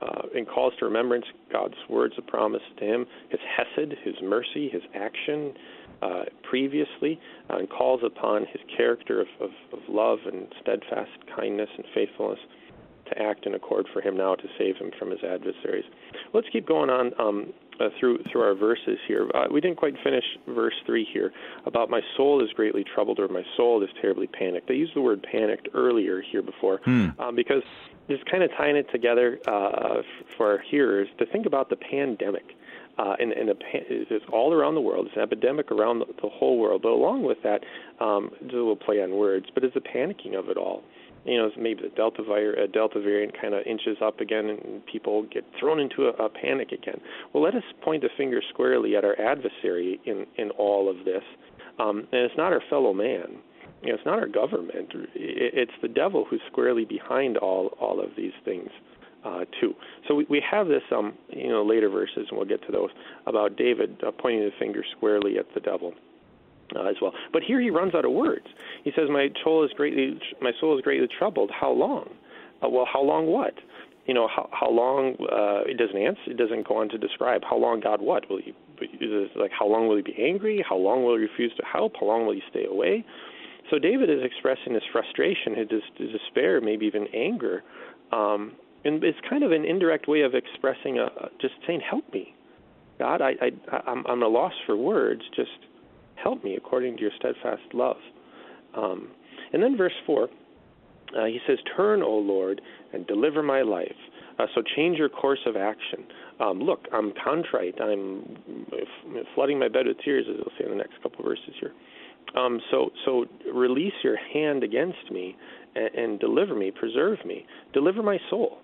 uh, and calls to remembrance God's words of promise to him, His hesed, His mercy, His action, uh, previously uh, and calls upon his character of, of, of love and steadfast kindness and faithfulness to act in accord for him now to save him from his adversaries. Let's keep going on um, uh, through through our verses here. Uh, we didn't quite finish verse three here about my soul is greatly troubled or my soul is terribly panicked. I used the word panicked earlier here before hmm. um, because just kind of tying it together uh, for our hearers to think about the pandemic uh, and, and a, it's all around the world. It's an epidemic around the, the whole world. But along with that, um, just a little play on words, but it's the panicking of it all. You know, maybe the Delta, vir- uh, Delta variant kind of inches up again, and people get thrown into a, a panic again. Well, let us point the finger squarely at our adversary in in all of this, um, and it's not our fellow man. You know, it's not our government. It's the devil who's squarely behind all all of these things uh, too. So we, we have this, um, you know, later verses, and we'll get to those about David uh, pointing the finger squarely at the devil. Uh, as well, but here he runs out of words. He says, "My soul is greatly, my soul is greatly troubled. How long? Uh, well, how long? What? You know, how how long? Uh, it doesn't answer. It doesn't go on to describe how long. God, what will he? Like, how long will he be angry? How long will he refuse to help? How long will he stay away? So David is expressing his frustration, his, his despair, maybe even anger, um, and it's kind of an indirect way of expressing a just saying, "Help me, God. I, I I'm I'm a loss for words. Just help me according to your steadfast love." Um, and then verse four, uh, he says, "Turn, O Lord, and deliver my life." Uh, so change your course of action. Um, look, I'm contrite. I'm flooding my bed with tears, as he'll say in the next couple of verses here. Um, so, so release your hand against me and, and deliver me, preserve me, deliver my soul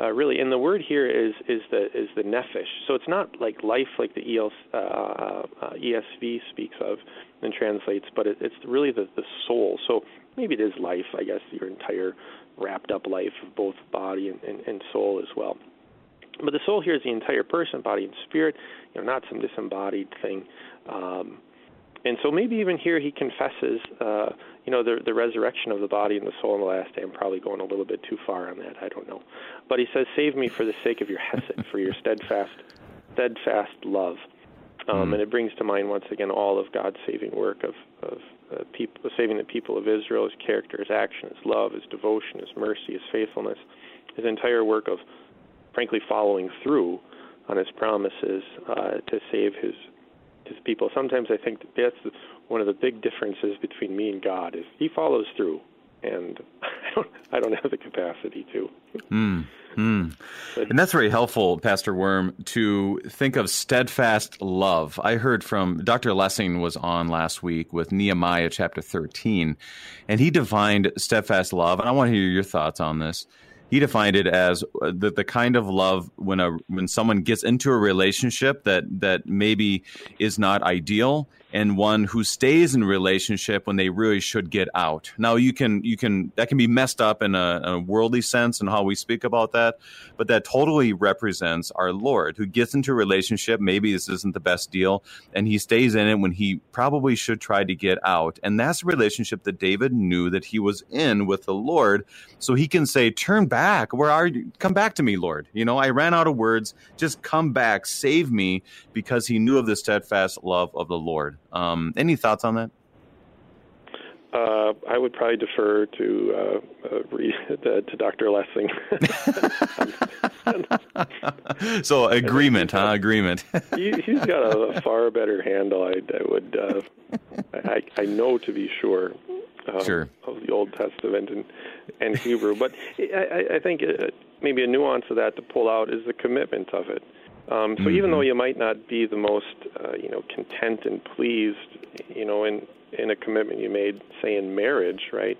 uh, really. And the word here is is the is the nephesh. So it's not like life, like the EL, uh, uh, ESV speaks of and translates, but it, it's really the the soul. So maybe it is life. I guess your entire wrapped up life of both body and, and, and soul as well. But the soul here is the entire person, body and spirit. You know, not some disembodied thing. Um, and so maybe even here he confesses, uh, you know, the, the resurrection of the body and the soul in the last day. I'm probably going a little bit too far on that. I don't know. But he says, Save me for the sake of your hesed, for your steadfast, steadfast love. Um, mm. And it brings to mind once again all of God's saving work of, of uh, people, saving the people of Israel, his character, his action, his love, his devotion, his mercy, his faithfulness, his entire work of, frankly, following through on his promises uh, to save his his people. Sometimes I think that's one of the big differences between me and God is He follows through, and I don't I don't have the capacity to. Mm. Mm. And that's very helpful, Pastor Worm, to think of steadfast love. I heard from Dr. Lessing was on last week with Nehemiah chapter 13, and he defined steadfast love. And I want to hear your thoughts on this he defined it as uh, the, the kind of love when a when someone gets into a relationship that that maybe is not ideal and one who stays in relationship when they really should get out. Now you can you can that can be messed up in a, a, worldly sense and how we speak about that, but that totally represents our Lord who gets into a relationship. Maybe this isn't the best deal, and he stays in it when he probably should try to get out. And that's a relationship that David knew that he was in with the Lord, so he can say, "Turn back. Where are you? Come back to me, Lord. You know I ran out of words. Just come back, save me," because he knew of the steadfast love of the Lord. Um, any thoughts on that? Uh, I would probably defer to uh, uh, to Dr. Lessing. so agreement, huh? Agreement. he, has got a, far better handle. I, I would, uh, I, I know to be sure, um, sure. of the Old Testament and and Hebrew. But I, I think uh, maybe a nuance of that to pull out is the commitment of it. Um, so mm-hmm. even though you might not be the most, uh, you know, content and pleased, you know, in in a commitment you made, say in marriage, right?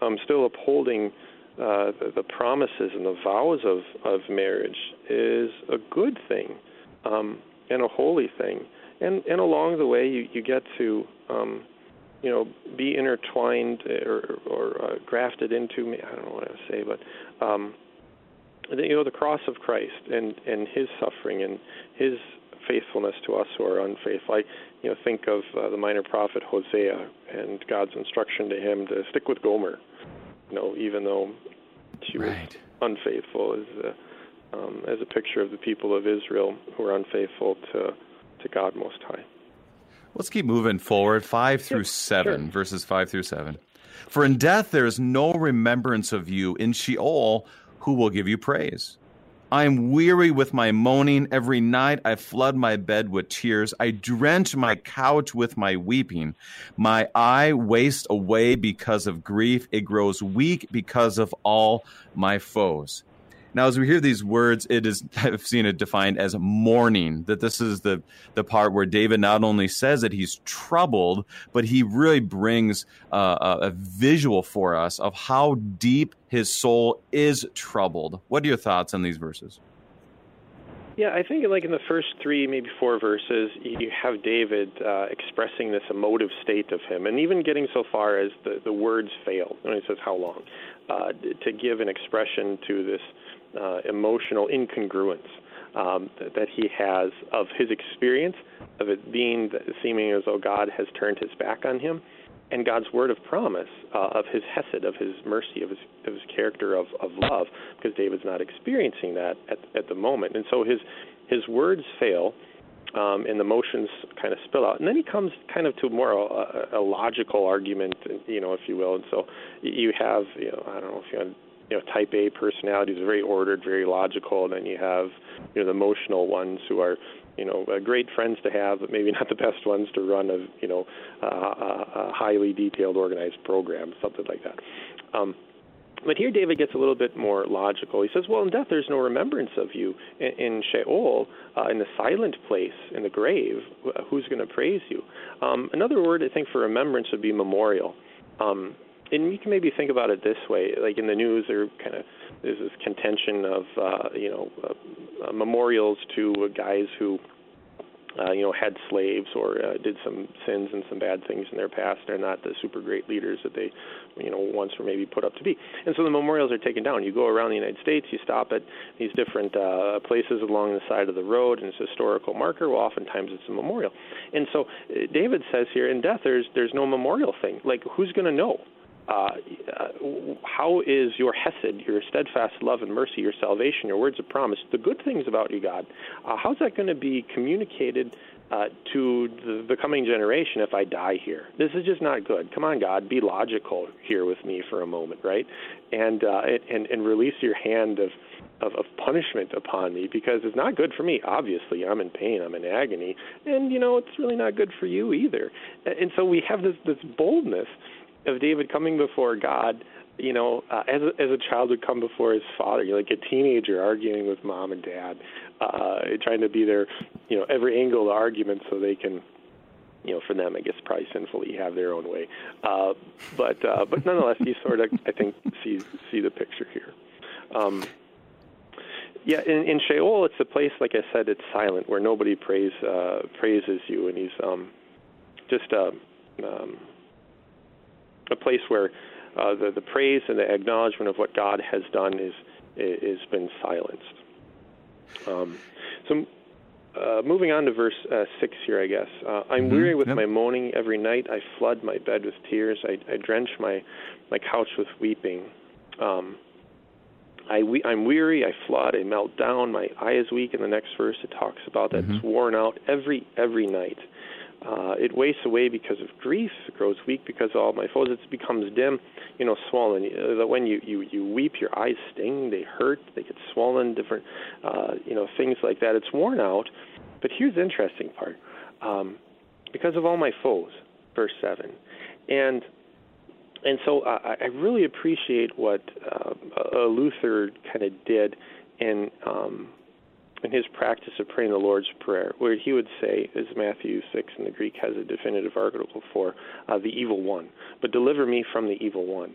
Um, still upholding uh, the, the promises and the vows of of marriage is a good thing, um, and a holy thing. And and along the way, you you get to um, you know, be intertwined or, or uh, grafted into me. I don't know what to say, but um, you know the cross of Christ and and His suffering and His faithfulness to us who are unfaithful. I you know think of uh, the minor prophet Hosea and God's instruction to him to stick with Gomer. You know, even though she right. was unfaithful, as a, um, as a picture of the people of Israel who are unfaithful to to God Most High. Let's keep moving forward. Five through seven, sure. verses five through seven. For in death there is no remembrance of you. In Sheol who will give you praise? I am weary with my moaning. Every night I flood my bed with tears. I drench my couch with my weeping. My eye wastes away because of grief. It grows weak because of all my foes. Now, as we hear these words, it is I've seen it defined as mourning. That this is the the part where David not only says that he's troubled, but he really brings uh, a, a visual for us of how deep his soul is troubled. What are your thoughts on these verses? Yeah, I think like in the first three, maybe four verses, you have David uh, expressing this emotive state of him, and even getting so far as the, the words fail. And he says, "How long?" Uh, to give an expression to this uh, emotional incongruence um, that, that, he has of his experience of it being seeming as though God has turned his back on him, and God's word of promise uh, of his hesed, of his mercy, of his of his character of, of love, because David's not experiencing that at, at the moment, and so his his words fail. Um, and the motions kind of spill out, and then he comes kind of to more a, a logical argument, you know, if you will. And so you have, you know, I don't know if you you know type A personalities very ordered, very logical, and then you have you know the emotional ones who are you know uh, great friends to have, but maybe not the best ones to run a you know uh, a highly detailed, organized program, something like that. Um, but here David gets a little bit more logical. He says, Well, in death there's no remembrance of you. In, in Sheol, uh, in the silent place, in the grave, who's going to praise you? Um, another word I think for remembrance would be memorial. Um, and you can maybe think about it this way: like in the news, there kind of there's this contention of uh, you know uh, uh, memorials to guys who uh, you know had slaves or uh, did some sins and some bad things in their past. They're not the super great leaders that they you know once were maybe put up to be. And so the memorials are taken down. You go around the United States, you stop at these different uh, places along the side of the road, and it's a historical marker. Well, oftentimes it's a memorial. And so uh, David says here, in death, there's there's no memorial thing. Like who's going to know? Uh, how is your hesed, your steadfast love and mercy, your salvation, your words of promise, the good things about you, God, uh, how's that going to be communicated uh, to the, the coming generation if I die here? This is just not good. Come on, God, be logical here with me for a moment, right? And uh, and and release your hand of of, of punishment upon me because it's not good for me. Obviously, I'm in pain, I'm in agony, and you know it's really not good for you either. And so we have this this boldness of David coming before God. You know, uh, as a, as a child would come before his father, you know, like a teenager arguing with mom and dad, uh, trying to be their, you know, every angle of the argument so they can you know, for them, I guess probably sinfully have their own way. Uh, but uh, but nonetheless, you sort of I think see see the picture here. Um, yeah, in, in Sheol, it's a place like I said, it's silent where nobody praise uh, praises you, and he's um, just a um, a place where uh, the the praise and the acknowledgement of what God has done is is been silenced. Um, so uh, moving on to verse uh, 6 here, I guess. Uh, I'm mm-hmm. weary with yep. my moaning every night. I flood my bed with tears. I, I drench my, my couch with weeping. Um, I we, I'm weary. I flood. I melt down. My eye is weak. In the next verse, it talks about that mm-hmm. it's worn out every every night. Uh, it wastes away because of grief. It grows weak because of all my foes. It becomes dim, you know, swollen. Uh, when you, you, you weep, your eyes sting. They hurt. They get swollen. Different, uh, you know, things like that. It's worn out. But here's the interesting part. Um, because of all my foes, verse seven, and and so I, I really appreciate what uh, Luther kind of did in um, in his practice of praying the Lord's Prayer, where he would say, as Matthew 6 in the Greek has a definitive article for, uh, the evil one, but deliver me from the evil one.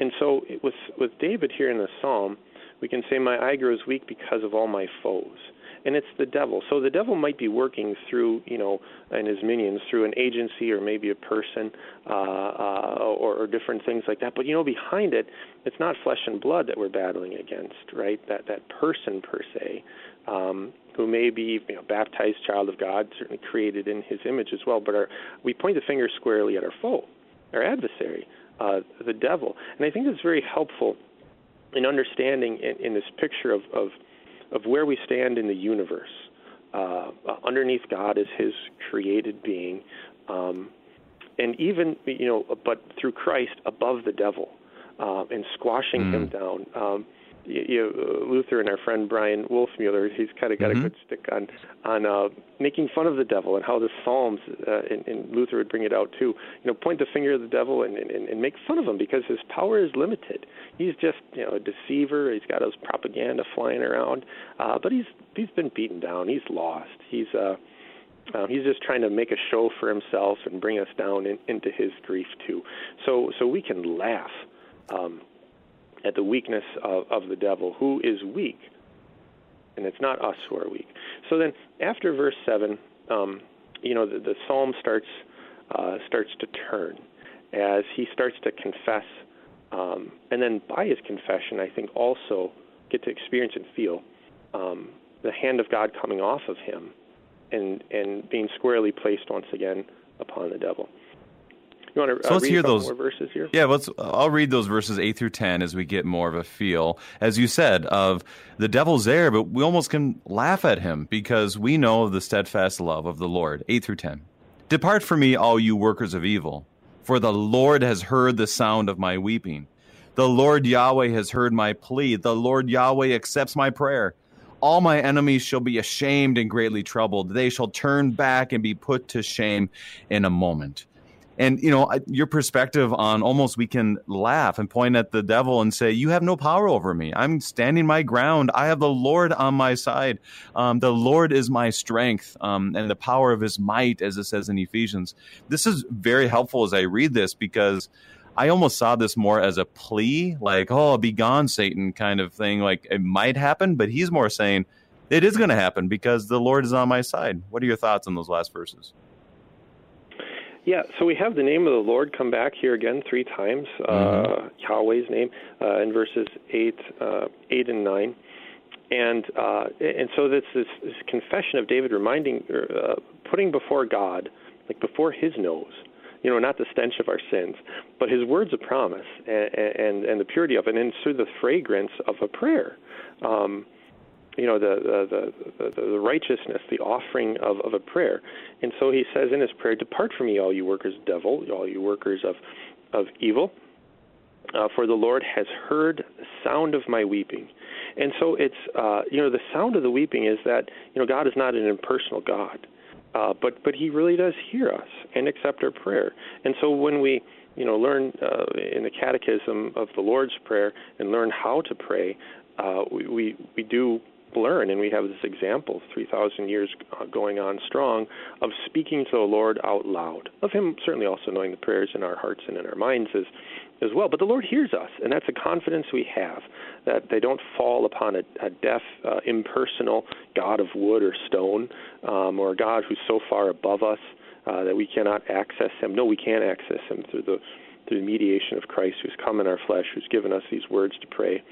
And so with, with David here in the psalm, we can say, My eye grows weak because of all my foes. And it's the devil. So the devil might be working through, you know, and his minions through an agency or maybe a person uh, uh, or, or different things like that. But you know, behind it, it's not flesh and blood that we're battling against, right? That that person per se, um, who may be you know, baptized child of God, certainly created in His image as well. But our, we point the finger squarely at our foe, our adversary, uh, the devil. And I think that's very helpful in understanding in, in this picture of, of of where we stand in the universe. Uh, underneath God is His created being, um, and even you know, but through Christ above the devil, uh, and squashing mm. him down. Um, you, you, uh, Luther and our friend Bryan Wolfmueller, he's kind of got mm-hmm. a good stick on on uh, making fun of the devil and how the Psalms uh, and, and Luther would bring it out too. You know, point the finger at the devil and, and, and make fun of him because his power is limited. He's just you know a deceiver. He's got his propaganda flying around, uh, but he's he's been beaten down. He's lost. He's uh, uh, he's just trying to make a show for himself and bring us down in, into his grief too. So so we can laugh. Um, at the weakness of, of the devil, who is weak. And it's not us who are weak. So then, after verse 7, um, you know, the, the psalm starts, uh, starts to turn as he starts to confess. Um, and then, by his confession, I think also get to experience and feel um, the hand of God coming off of him and, and being squarely placed once again upon the devil. You want to uh, so let's hear those verses here? Yeah, let's. I'll read those verses eight through ten as we get more of a feel, as you said, of the devil's there, but we almost can laugh at him because we know of the steadfast love of the Lord. Eight through ten. Depart from me, all you workers of evil, for the Lord has heard the sound of my weeping. The Lord Yahweh has heard my plea. The Lord Yahweh accepts my prayer. All my enemies shall be ashamed and greatly troubled. They shall turn back and be put to shame in a moment and you know your perspective on almost we can laugh and point at the devil and say you have no power over me i'm standing my ground i have the lord on my side um, the lord is my strength um, and the power of his might as it says in ephesians this is very helpful as i read this because I almost saw this more as a plea, like, oh, be gone, Satan, kind of thing. Like, it might happen, but he's more saying, it is going to happen because the Lord is on my side. What are your thoughts on those last verses? Yeah, so we have the name of the Lord come back here again three times, uh, mm-hmm. uh, Yahweh's name uh, in verses eight, uh, eight and nine, and uh, and so this, this this confession of David reminding, uh, putting before God, like before His nose, you know, not the stench of our sins, but His words of promise and and, and the purity of it, and through the fragrance of a prayer. Um, you know the the the, the righteousness, the offering of, of a prayer. And so he says in his prayer, "Depart from me, all you workers of devil, all you workers of of evil, uh, for the Lord has heard the sound of my weeping." And so it's uh, you know the sound of the weeping is that you know God is not an impersonal God, uh, but but He really does hear us and accept our prayer. And so when we you know learn uh, in the Catechism of the Lord's Prayer and learn how to pray, uh, we, we we do learn, and we have this example, 3,000 years uh, going on strong, of speaking to the Lord out loud, of Him certainly also knowing the prayers in our hearts and in our minds as, as well. But the Lord hears us, and that's a confidence we have that they don't fall upon a, a deaf, uh, impersonal God of wood or stone, um, or a God who's so far above us uh, that we cannot access Him. No, we can access Him through the through the mediation of Christ, who's come in our flesh, who's given us these words to pray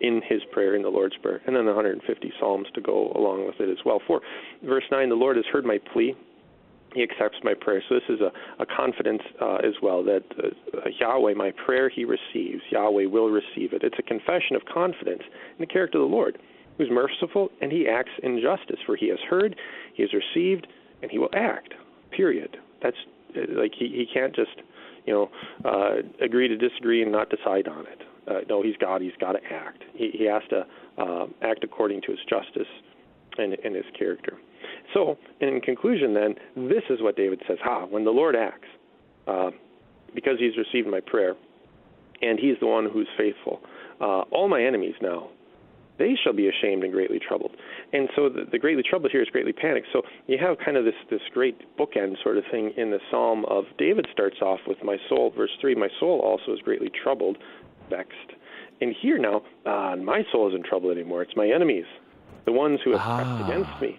in his prayer in the Lord's Prayer, and then the 150 Psalms to go along with it as well. For verse 9, the Lord has heard my plea. He accepts my prayer. So this is a, a confidence uh, as well that uh, Yahweh, my prayer he receives. Yahweh will receive it. It's a confession of confidence in the character of the Lord, who's merciful and he acts in justice. For he has heard, he has received, and he will act. Period. That's uh, like he, he can't just you know uh, agree to disagree and not decide on it uh, no, he's God. He's got to act. He, he has to uh, act according to his justice and, and his character. So, in conclusion, then, this is what David says: Ha! When the Lord acts, uh, because He's received my prayer, and He's the one who's faithful, uh, all my enemies now they shall be ashamed and greatly troubled. And so the, the, greatly troubled here is greatly panicked. So you have kind of this this great bookend sort of thing in the psalm of David starts off with my soul, verse three, my soul also is greatly troubled vexed. And here now, uh, my soul is in trouble anymore. It's my enemies, the ones who have ah. against me.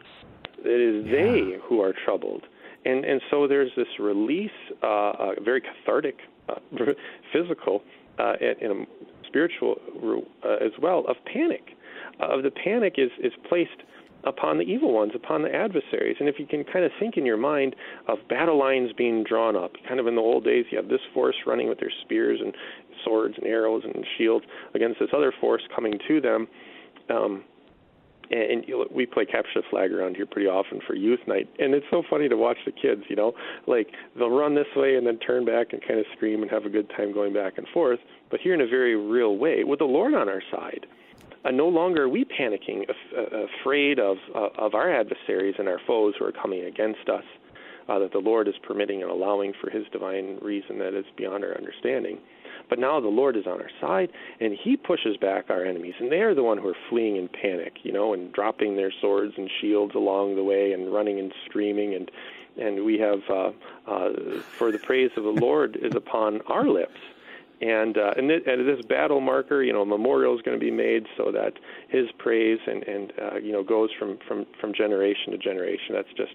It is yeah. they who are troubled. And and so there's this release, uh, uh, very cathartic, uh, physical, uh, and, and spiritual uh, as well of panic. of the panic is is placed upon the evil ones, upon the adversaries. And if you can kind of think in your mind of battle lines being drawn up, kind of in the old days, you have this force running with their spears and swords and arrows and shields against this other force coming to them. Um, and, and we play capture the flag around here pretty often for youth night, and it's so funny to watch the kids. You know, like they'll run this way and then turn back and kind of scream and have a good time going back and forth. But here in a very real way, with the Lord on our side, uh, no longer are we panicking, af- afraid of uh, of our adversaries and our foes who are coming against us. Uh, that the Lord is permitting and allowing for His divine reason that is beyond our understanding. But now the Lord is on our side, and He pushes back our enemies, and they are the one who are fleeing in panic, you know, and dropping their swords and shields along the way, and running and screaming, and and we have uh, uh, for the praise of the Lord is upon our lips and uh, and, th- and this battle marker, you know, a memorial is going to be made so that his praise and and uh, you know goes from from from generation to generation. That's just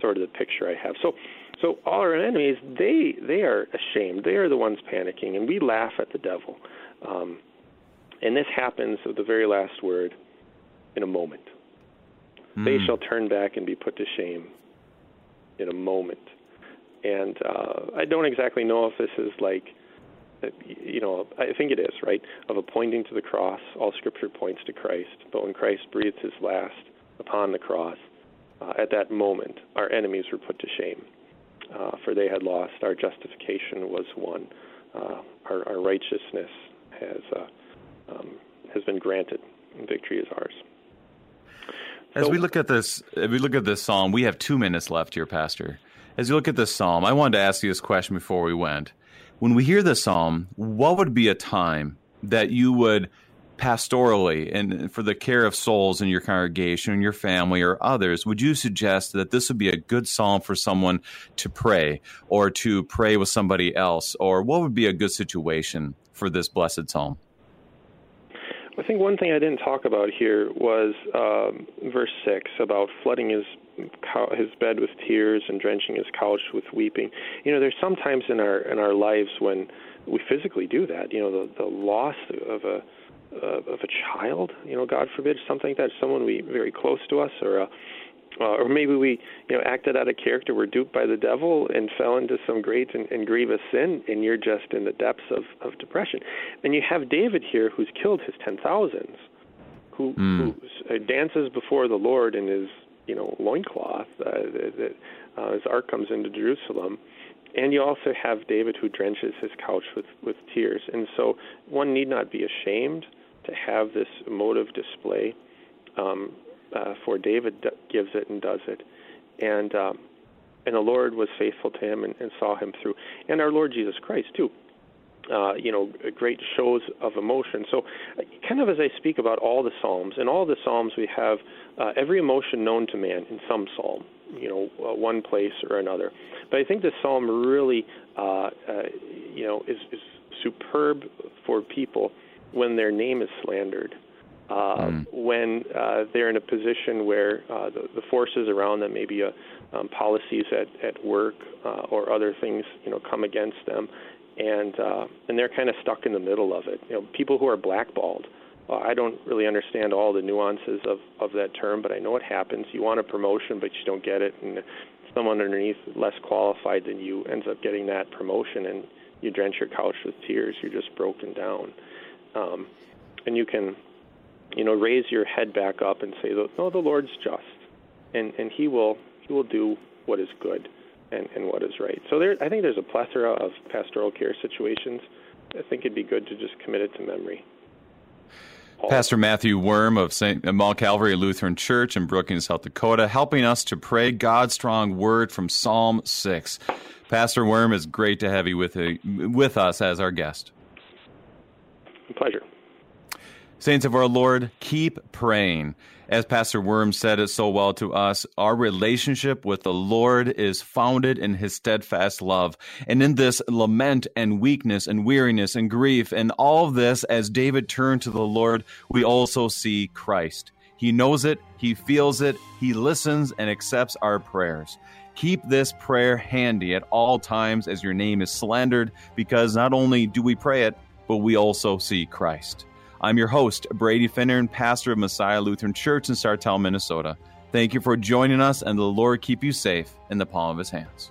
sort of the picture I have. So so all our enemies, they they are ashamed. They are the ones panicking, and we laugh at the devil. Um, and this happens with the very last word in a moment. Mm. They shall turn back and be put to shame in a moment. And uh, I don't exactly know if this is like you know, I think it is, right, of a pointing to the cross. All Scripture points to Christ. But when Christ breathes his last upon the cross, uh, at that moment, our enemies were put to shame, uh, for they had lost. Our justification was won. Uh, our, our, righteousness has uh, um, has been granted, and victory is ours. As so, we look at this, as we look at this psalm, we have two minutes left here, Pastor. As you look at this psalm, I wanted to ask you this question before we went when we hear this psalm, what would be a time that you would pastorally and for the care of souls in your congregation, your family, or others, would you suggest that this would be a good psalm for someone to pray or to pray with somebody else? Or what would be a good situation for this blessed psalm? I think one thing I didn't talk about here was um, verse 6 about flooding his his bed with tears and drenching his couch with weeping. You know, there's sometimes in our in our lives when we physically do that. You know, the the loss of a uh, of a child. You know, God forbid something like that. Someone we very close to us, or a uh, or maybe we you know acted out of character were duped by the devil and fell into some great and, and grievous sin and you're just in the depths of, of depression and you have david here who's killed his ten thousands who, mm. who uh, dances before the lord in his you know loincloth uh, that uh, as ark comes into Jerusalem. And you also have David who drenches his couch with, with tears. And so one need not be ashamed to have this emotive display. Um, uh, for David d- gives it and does it, and um, and the Lord was faithful to him and, and saw him through, and our Lord Jesus Christ too. Uh, you know, great shows of emotion. So, kind of as I speak about all the Psalms, in all the Psalms we have uh, every emotion known to man in some Psalm, you know, uh, one place or another. But I think this Psalm really, uh, uh, you know, is, is superb for people when their name is slandered. Uh, mm. When uh, they're in a position where uh, the, the forces around them, maybe uh, um, policies at, at work uh, or other things, you know, come against them, and uh, and they're kind of stuck in the middle of it. You know, people who are blackballed. Uh, I don't really understand all the nuances of of that term, but I know it happens. You want a promotion, but you don't get it, and someone underneath less qualified than you ends up getting that promotion, and you drench your couch with tears. You're just broken down, um, and you can, you know, raise your head back up and say, "No, the Lord's just, and and He will He will do what is good." and, and what is right. So there, I think there's a plethora of pastoral care situations. I think it'd be good to just commit it to memory. Pastor Matthew Worm of St. Mount Calvary Lutheran Church in Brookings, South Dakota, helping us to pray God's strong word from Psalm 6. Pastor Worm, it's great to have you with, uh, with us as our guest. A pleasure. Saints of our Lord, keep praying. As Pastor Worm said it so well to us, our relationship with the Lord is founded in his steadfast love. And in this lament and weakness and weariness and grief and all this, as David turned to the Lord, we also see Christ. He knows it, he feels it, he listens and accepts our prayers. Keep this prayer handy at all times as your name is slandered, because not only do we pray it, but we also see Christ. I'm your host, Brady Finnern, and pastor of Messiah Lutheran Church in Sartell, Minnesota. Thank you for joining us, and the Lord keep you safe in the palm of his hands.